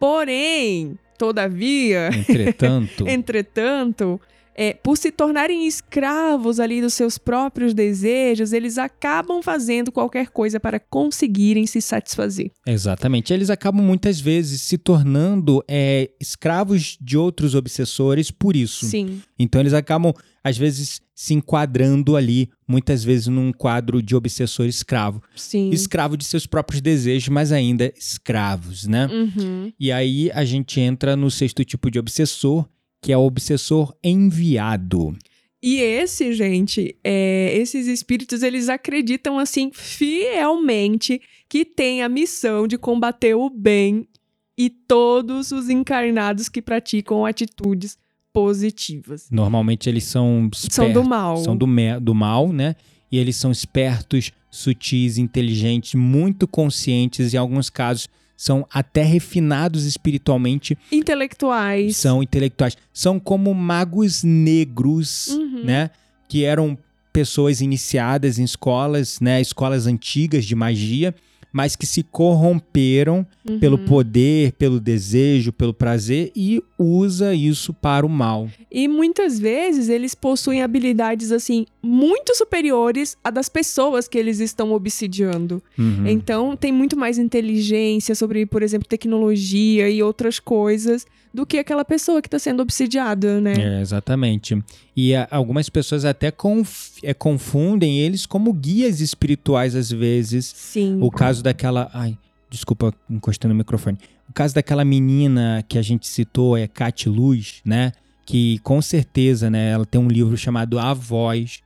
porém, todavia, Entretanto, entretanto, é, por se tornarem escravos ali dos seus próprios desejos, eles acabam fazendo qualquer coisa para conseguirem se satisfazer. Exatamente. Eles acabam muitas vezes se tornando é, escravos de outros obsessores por isso. Sim. Então eles acabam, às vezes, se enquadrando ali, muitas vezes num quadro de obsessor escravo. Sim. Escravo de seus próprios desejos, mas ainda escravos, né? Uhum. E aí a gente entra no sexto tipo de obsessor, que é o obsessor enviado. E esse, gente, é, esses espíritos, eles acreditam, assim, fielmente que tem a missão de combater o bem e todos os encarnados que praticam atitudes positivas. Normalmente eles são São do espertos, mal. São do, me- do mal, né? E eles são espertos, sutis, inteligentes, muito conscientes, em alguns casos são até refinados espiritualmente, Intelectuais. são intelectuais. São como magos negros, Uhum. né? Que eram pessoas iniciadas em escolas, né? Escolas antigas de magia, mas que se corromperam Uhum. pelo poder, pelo desejo, pelo prazer e usa isso para o mal. E muitas vezes eles possuem habilidades, assim, muito superiores à das pessoas que eles estão obsidiando. Uhum. Então, tem muito mais inteligência sobre, por exemplo, tecnologia e outras coisas do que aquela pessoa que está sendo obsidiada, né? É, exatamente. E a- algumas pessoas até conf- é, confundem eles como guias espirituais às vezes. Sim. O caso daquela. Ai, desculpa, encostei no microfone. O caso daquela menina que a gente citou é Cate Luz, né? Que com certeza, né? Ela tem um livro chamado A Voz.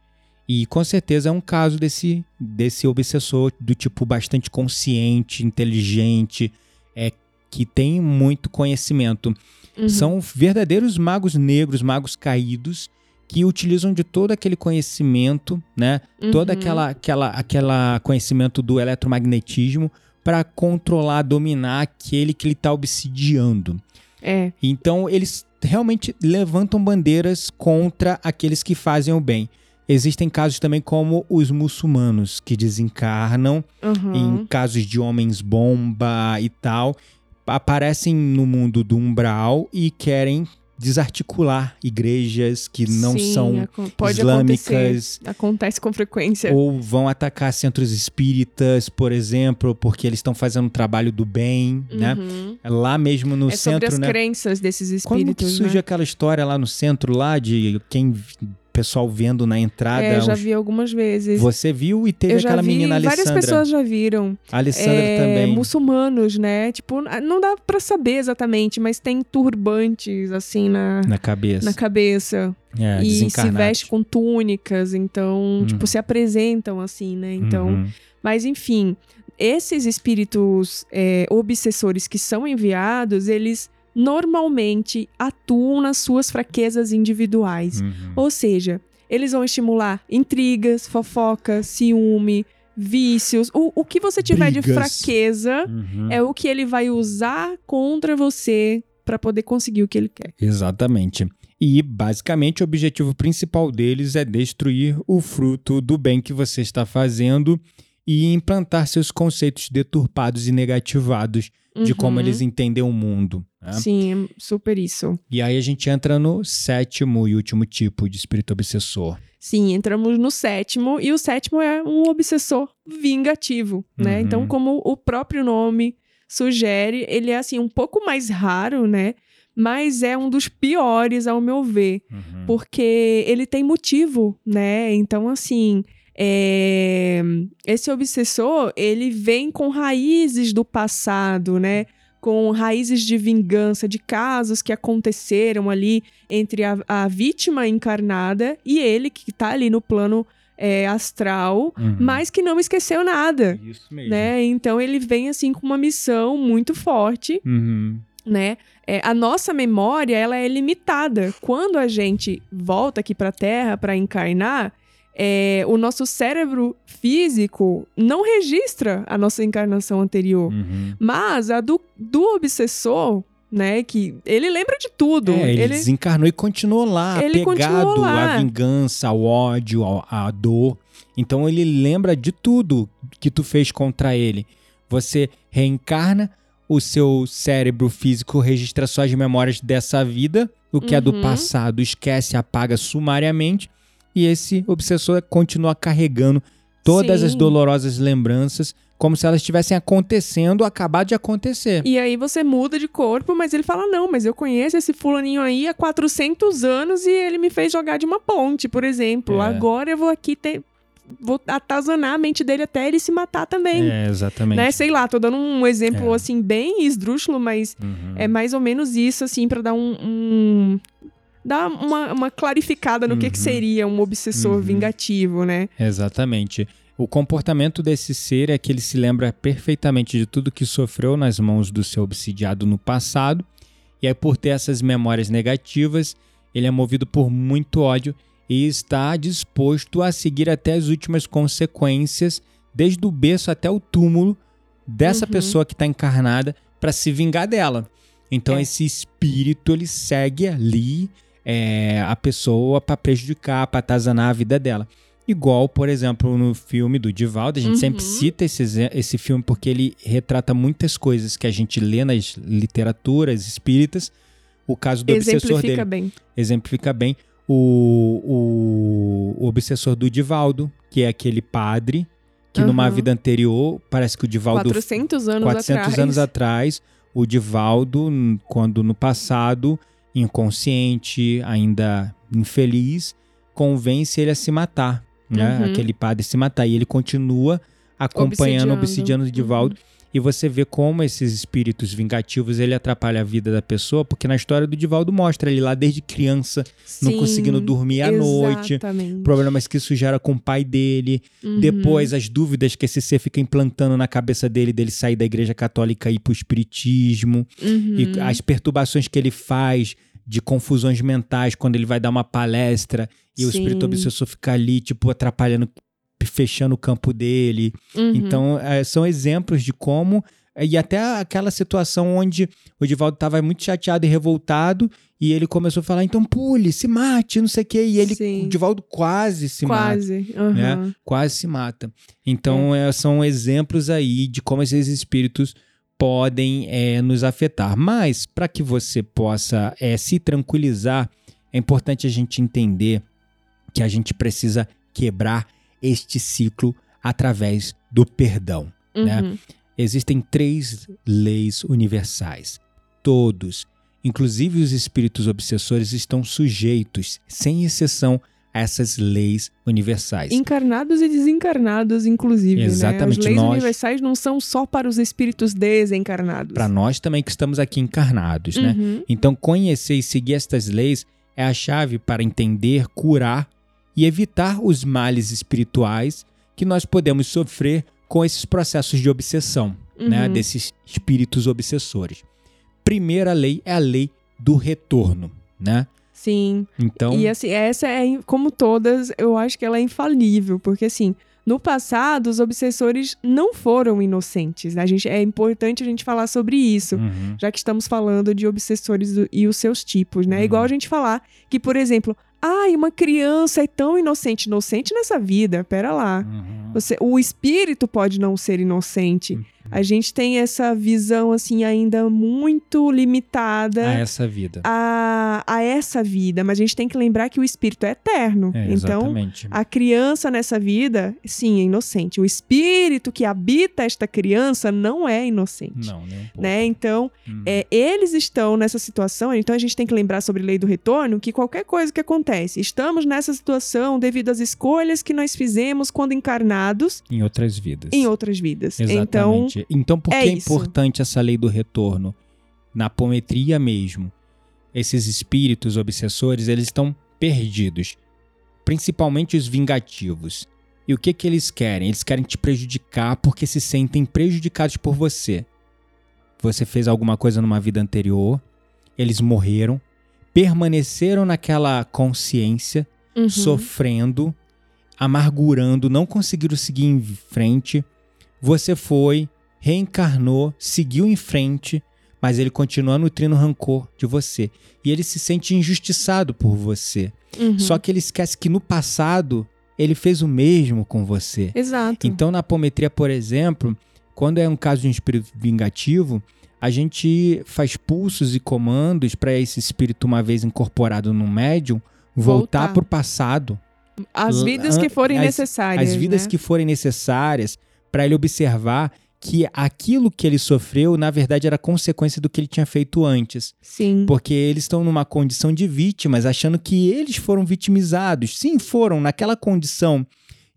E com certeza é um caso desse, desse obsessor do tipo bastante consciente, inteligente, é, que tem muito conhecimento. Uhum. São verdadeiros magos negros, magos caídos, que utilizam de todo aquele conhecimento, né? Todo Uhum. aquela, aquela, aquela conhecimento do eletromagnetismo para controlar, dominar aquele que ele está obsidiando. É. Então eles realmente levantam bandeiras contra aqueles que fazem o bem. Existem casos também como os muçulmanos que desencarnam Uhum. em casos de homens bomba e tal, aparecem no mundo do umbral e querem desarticular igrejas que não Sim, são pode acontecer. islâmicas Acontece com frequência. ou vão atacar centros espíritas, por exemplo, porque eles estão fazendo um trabalho do bem, né? Uhum. Lá mesmo no é sobre centro, as né? crenças desses Como que espíritos, surge né? aquela história lá no centro lá de quem pessoal vendo na entrada? É, já uns- vi algumas vezes. Você viu e teve Eu já aquela vi, menina várias Alessandra. pessoas já viram. A Alessandra É, também. muçulmanos, né? Tipo, não dá pra saber exatamente, mas tem turbantes, assim, na, Na cabeça. na cabeça. É, e se veste com túnicas, então, Hum. tipo, se apresentam assim, né? Então, Uhum. mas enfim, esses espíritos é, obsessores que são enviados, eles normalmente atuam nas suas fraquezas individuais. Uhum. Ou seja, eles vão estimular intrigas, fofoca, ciúme, vícios. O, o que você tiver de Brigas. fraqueza Uhum. é o que ele vai usar contra você para poder conseguir o que ele quer. Exatamente. E, basicamente, o objetivo principal deles é destruir o fruto do bem que você está fazendo e implantar seus conceitos deturpados e negativados de como Uhum. eles entendem o mundo. né? Sim, é super isso. E aí a gente entra no sétimo e último tipo de espírito obsessor. Sim, entramos no sétimo, e o sétimo é um obsessor vingativo, né? Uhum. Então, como o próprio nome sugere, ele é assim um pouco mais raro, né? Mas é um dos piores ao meu ver, Uhum. porque ele tem motivo, né? Então assim, é, esse obsessor ele vem com raízes do passado, né? Com raízes de vingança, de casos que aconteceram ali entre a, a vítima encarnada e ele que tá ali no plano é, astral, Uhum. mas que não esqueceu nada, Isso mesmo. né? Então ele vem assim com uma missão muito forte, Uhum. né? É, a nossa memória ela é limitada. Quando a gente volta aqui para a Terra para encarnar, é, o nosso cérebro físico não registra a nossa encarnação anterior, Uhum. mas a do, do obsessor, né? Que ele lembra de tudo. É, ele, ele desencarnou e continuou lá, Ele apegado continuou lá. à vingança, ao ódio, ao- à dor. Então ele lembra de tudo que tu fez contra ele. Você reencarna, o seu cérebro físico registra só as memórias dessa vida, o que é do Uhum. passado esquece, apaga sumariamente, e esse obsessor continua carregando todas as Sim. dolorosas lembranças como se elas estivessem acontecendo, acabado de acontecer. E aí você muda de corpo, mas ele fala: não, mas eu conheço esse fulaninho aí há 400 anos e ele me fez jogar de uma ponte, por exemplo. É. Agora eu vou aqui ter. Vou atazanar a mente dele até ele se matar também. É, exatamente. Né? Sei lá, tô dando um exemplo É. assim, bem esdrúxulo, mas Uhum. é mais ou menos isso, assim, pra dar um. um- dar uma, uma clarificada no que, que Uhum. seria um obsessor Uhum. vingativo, né? Exatamente. O comportamento desse ser é que ele se lembra perfeitamente de tudo que sofreu nas mãos do seu obsidiado no passado, e aí, por ter essas memórias negativas, ele é movido por muito ódio e está disposto a seguir até as últimas consequências, desde o berço até o túmulo dessa Uhum. pessoa que está encarnada, para se vingar dela. Então, É. esse espírito ele segue ali é, a pessoa para prejudicar, para atazanar a vida dela. Igual, por exemplo, no filme do Divaldo, a gente Uhum. sempre cita esse, esse filme porque ele retrata muitas coisas que a gente lê nas literaturas espíritas. O caso do obsessor Exemplifica dele bem. exemplifica bem o, o, o obsessor do Divaldo, que é aquele padre que numa Aham. vida anterior, parece que o Divaldo 400 anos 400 atrás. anos atrás, o Divaldo, quando no passado, inconsciente, ainda infeliz, convence ele a se matar, né? Uhum. Aquele padre se matar. E ele continua acompanhando, Obsidiando. obsidiando o Divaldo. E você vê como esses espíritos vingativos ele atrapalha a vida da pessoa, porque na história do Divaldo mostra ele lá desde criança, não Sim, conseguindo dormir à noite, Exatamente. problemas que isso gera com o pai dele, Uhum. depois, as dúvidas que esse ser fica implantando na cabeça dele, dele sair da igreja católica e ir pro espiritismo, Uhum. e as perturbações que ele faz de confusões mentais quando ele vai dar uma palestra e o Sim. espírito obsessor fica ali, tipo, atrapalhando, fechando o campo dele. Uhum. Então, é, são exemplos de como. E até aquela situação onde o Divaldo estava muito chateado e revoltado, e ele começou a falar: então pule, se mate, não sei o quê. E ele, Sim. o Divaldo quase se mata Quase. aham. né? quase se mata. Então, é, são exemplos aí de como esses espíritos podem é, nos afetar. Mas, para que você possa é, se tranquilizar, é importante a gente entender que a gente precisa quebrar este ciclo através do perdão. né? Uhum. Existem três leis universais. Todos, inclusive os espíritos obsessores, estão sujeitos, sem exceção, essas leis universais. Encarnados e desencarnados, inclusive. Exatamente, Né? As leis nós- universais não são só para os espíritos desencarnados. Para nós também que estamos aqui encarnados, né? Uhum. Então, conhecer e seguir estas leis é a chave para entender, curar e evitar os males espirituais que nós podemos sofrer com esses processos de obsessão, né? Uhum. Desses espíritos obsessores. Primeira lei é a lei do retorno, né? Sim. Então, E assim, essa é, como todas, eu acho que ela é infalível, porque assim, no passado, os obsessores não foram inocentes. né? A gente, é importante a gente falar sobre isso. Uhum. Já que estamos falando de obsessores do- e os seus tipos, né? É Uhum. igual a gente falar que, por exemplo, ai, uma criança é tão inocente. Inocente nessa vida, pera lá. Uhum. Você, o espírito pode não ser inocente, Hum. A gente tem essa visão, assim, ainda muito limitada A essa vida. a, a essa vida, mas a gente tem que lembrar que o espírito é eterno. É, então, exatamente. a criança nessa vida, sim, é inocente. O espírito que habita esta criança não é inocente. Não, nem um. Né? Então, Hum. é, eles estão nessa situação, então a gente tem que lembrar sobre lei do retorno que qualquer coisa que acontece, estamos nessa situação devido às escolhas que nós fizemos quando encarnados Em outras vidas. em outras vidas. Então, Então, por que é é isso. importante essa lei do retorno? Na apometria mesmo, esses espíritos obsessores, eles estão perdidos. Principalmente os vingativos. E o que que eles querem? Eles querem te prejudicar porque se sentem prejudicados por você. Você fez alguma coisa numa vida anterior, eles morreram, permaneceram naquela consciência, uhum, sofrendo, amargurando, não conseguiram seguir em frente. Você foi, reencarnou, seguiu em frente, mas ele continua nutrindo rancor de você. E ele se sente injustiçado por você. uhum. Só que ele esquece que no passado ele fez o mesmo com você. Exato. Então, na apometria, por exemplo, quando é um caso de um espírito vingativo, a gente faz pulsos e comandos para esse espírito, uma vez incorporado no médium, voltar Voltar. para o passado. as vidas que forem as- necessárias. As vidas né? que forem necessárias para ele observar que aquilo que ele sofreu, na verdade, era consequência do que ele tinha feito antes. Sim. Porque eles estão numa condição de vítimas, achando que eles foram vitimizados. Sim, foram naquela condição.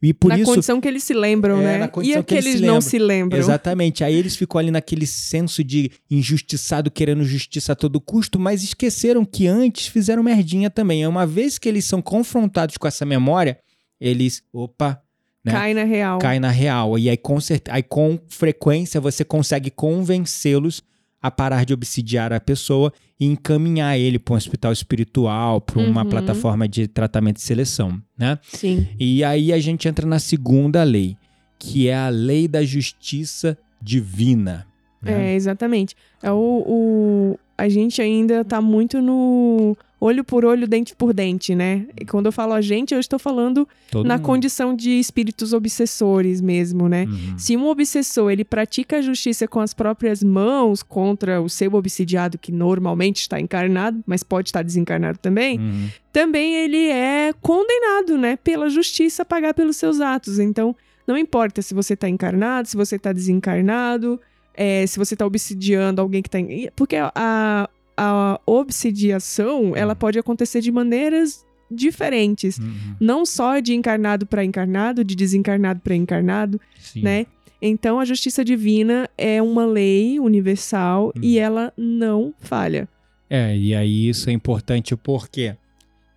E por na isso. condição que eles se lembram, É, né? na E condição que eles aqueles se não se lembram. Exatamente. Aí eles ficam ali naquele senso de injustiçado, querendo justiça a todo custo, mas esqueceram que antes fizeram merdinha também. É Uma vez que eles são confrontados com essa memória, eles, opa, né? Cai na real. cai na real. E aí com, certe- aí, com frequência, você consegue convencê-los a parar de obsidiar a pessoa e encaminhar ele para um hospital espiritual, para uma Uhum. plataforma de tratamento e seleção, né? Sim. E aí a gente entra na segunda lei, que é a lei da justiça divina. né? É, exatamente. É o, o- a gente ainda tá muito no olho por olho, dente por dente, né? E quando eu falo a gente, eu estou falando Todo na mundo. condição de espíritos obsessores mesmo, né? Uhum. Se um obsessor ele pratica a justiça com as próprias mãos contra o seu obsidiado que normalmente está encarnado, mas pode estar desencarnado também, Uhum. também ele é condenado, né, pela justiça a pagar pelos seus atos. Então, não importa se você está encarnado, se você está desencarnado, é, se você está obsidiando alguém que está... Porque a, a obsidiação, ela pode acontecer de maneiras diferentes. Uhum. Não só de encarnado para encarnado, de desencarnado para encarnado, Sim. né? Então, a justiça divina é uma lei universal Hum. e ela não falha. É, e aí isso é importante porque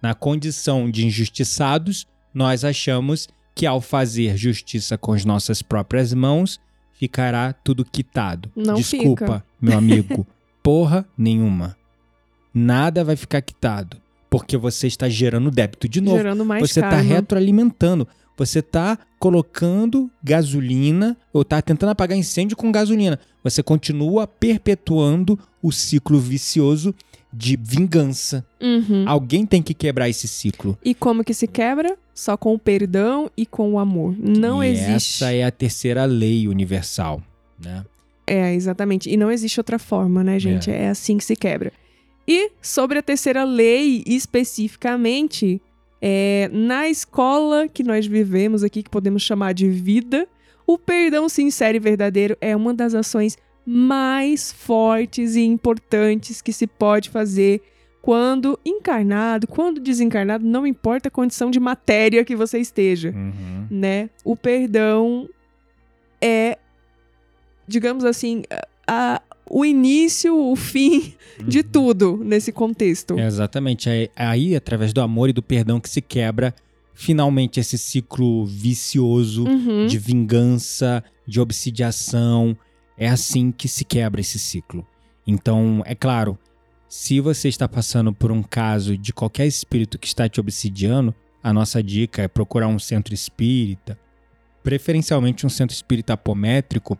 na condição de injustiçados, nós achamos que ao fazer justiça com as nossas próprias mãos, ficará tudo quitado. Não Desculpa, fica. meu amigo, porra nenhuma. Nada vai ficar quitado, porque você está gerando débito de novo. gerando mais você está retroalimentando. Você está colocando gasolina ou está tentando apagar incêndio com gasolina. Você continua perpetuando o ciclo vicioso de vingança. Uhum. Alguém tem que quebrar esse ciclo. E como que se quebra? Só com o perdão e com o amor. Não e existe. Essa é a terceira lei universal, né? É, exatamente. E não existe outra forma, né, gente? É. assim que se quebra. E sobre a terceira lei, especificamente, é, na escola que nós vivemos aqui, que podemos chamar de vida, o perdão sincero e verdadeiro é uma das ações mais fortes e importantes que se pode fazer quando encarnado, quando desencarnado, não importa a condição de matéria que você esteja Uhum. né? O perdão é, digamos assim, a, o início, o fim de Uhum. tudo nesse contexto. É, exatamente. É aí, através do amor e do perdão, que se quebra finalmente esse ciclo vicioso Uhum. de vingança, de obsidiação. É assim que se quebra esse ciclo. Então, é claro, se você está passando por um caso de qualquer espírito que está te obsidiando, a nossa dica é procurar um centro espírita, preferencialmente um centro espírita apométrico,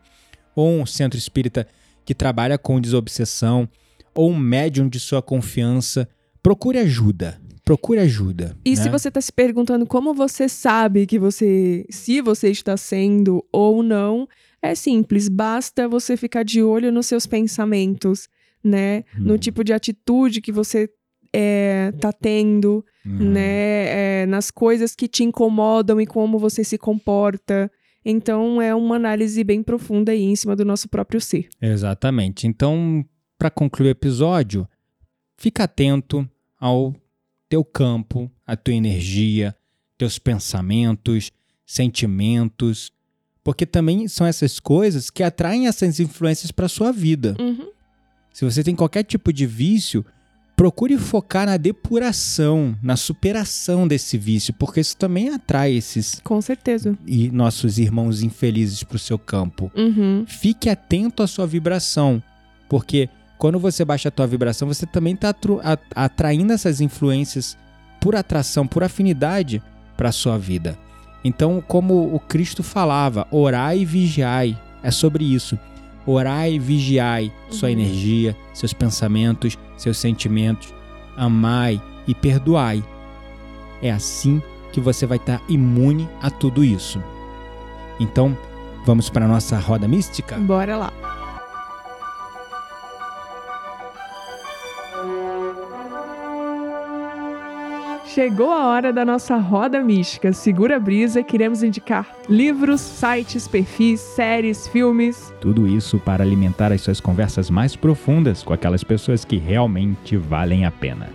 ou um centro espírita que trabalha com desobsessão, ou um médium de sua confiança. Procure ajuda. Procure ajuda. E né? se você está se perguntando como você sabe que você, se você está sendo ou não, É simples, basta você ficar de olho nos seus pensamentos, né? No Hum. tipo de atitude que você é, tá tendo, Hum. né? É, nas coisas que te incomodam e como você se comporta. Então, é uma análise bem profunda aí em cima do nosso próprio ser. Exatamente. Então, para concluir o episódio, fica atento ao teu campo, à tua energia, teus pensamentos, sentimentos, porque também são essas coisas que atraem essas influências para sua vida. Uhum. Se você tem qualquer tipo de vício, procure focar na depuração, na superação desse vício, porque isso também atrai esses Com certeza. e nossos irmãos infelizes para o seu campo. Uhum. Fique atento à sua vibração, porque quando você baixa a tua vibração, você também está atraindo essas influências por atração, por afinidade para a sua vida. Então, como o Cristo falava, orai e vigiai, é sobre isso. Orai e vigiai sua Uhum. energia, seus pensamentos, seus sentimentos. Amai e perdoai. É assim que você vai estar imune a tudo isso. Então, vamos para a nossa roda mística? Bora lá. Chegou a hora da nossa roda mística. Segura a brisa, queremos indicar livros, sites, perfis, séries, filmes. Tudo isso para alimentar as suas conversas mais profundas com aquelas pessoas que realmente valem a pena.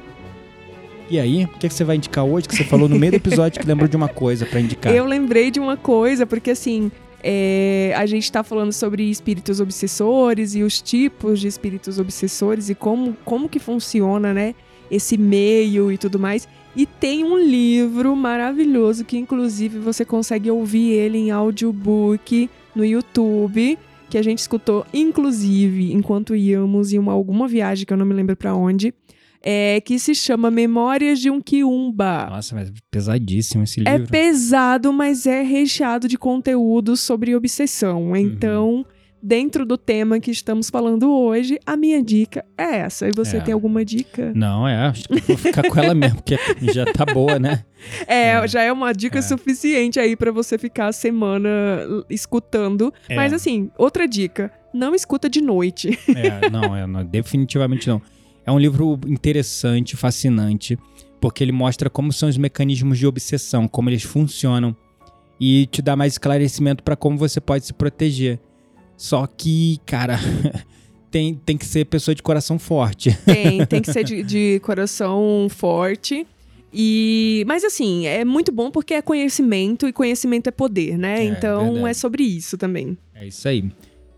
E aí, o que, que você vai indicar hoje? Que você falou no meio do episódio que lembrou de uma coisa para indicar. Eu lembrei de uma coisa, porque assim, é, a gente tá falando sobre espíritos obsessores e os tipos de espíritos obsessores e como, como que funciona, né? Esse meio e tudo mais. E tem um livro maravilhoso que, inclusive, você consegue ouvir ele em audiobook no YouTube, que a gente escutou, inclusive, enquanto íamos em uma, alguma viagem que eu não me lembro pra onde, é, que se chama Memórias de um Quiumba. Nossa, mas pesadíssimo esse É livro. pesado, mas é recheado de conteúdo sobre obsessão. Então, dentro do tema que estamos falando hoje, a minha dica é essa. E você É. tem alguma dica? Não, é, acho que vou ficar com ela mesmo, porque já tá boa, né? É, É. já é uma dica É. suficiente aí pra você ficar a semana escutando. É. Mas assim, outra dica: não escuta de noite. É, não, é, não, definitivamente não. É um livro interessante, fascinante, porque ele mostra como são os mecanismos de obsessão, como eles funcionam e te dá mais esclarecimento para como você pode se proteger. Só que, cara, tem, tem que ser pessoa de coração forte. Tem, tem que ser de, de coração forte. E, mas assim, é muito bom porque é conhecimento e conhecimento é poder, né? É, então verdade. é sobre isso também. É isso aí.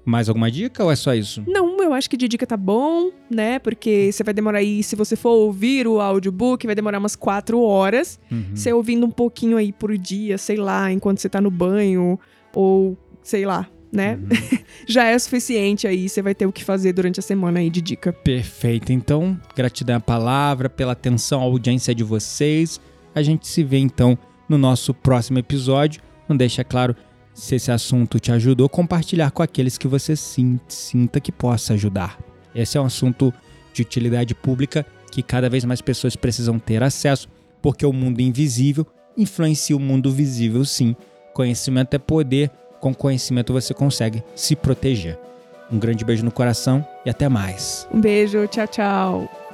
Mais alguma dica ou é só isso? Não, eu acho que de dica tá bom, né? Porque você vai demorar aí, se você for ouvir o audiobook, vai demorar umas quatro horas. Uhum. Você ouvindo um pouquinho aí por dia, sei lá, enquanto você tá no banho, ou sei lá, né? Uhum. Já é suficiente aí, você vai ter o que fazer durante a semana aí de dica. Perfeito. Então, gratidão à palavra, pela atenção, à audiência de vocês. A gente se vê então no nosso próximo episódio. Não deixa claro se esse assunto te ajudou, compartilhar com aqueles que você sin- sinta que possa ajudar. Esse é um assunto de utilidade pública que cada vez mais pessoas precisam ter acesso, porque o mundo invisível influencia o mundo visível sim. Conhecimento é poder, com conhecimento você consegue se proteger. Um grande beijo no coração e até mais. Um beijo, tchau, tchau.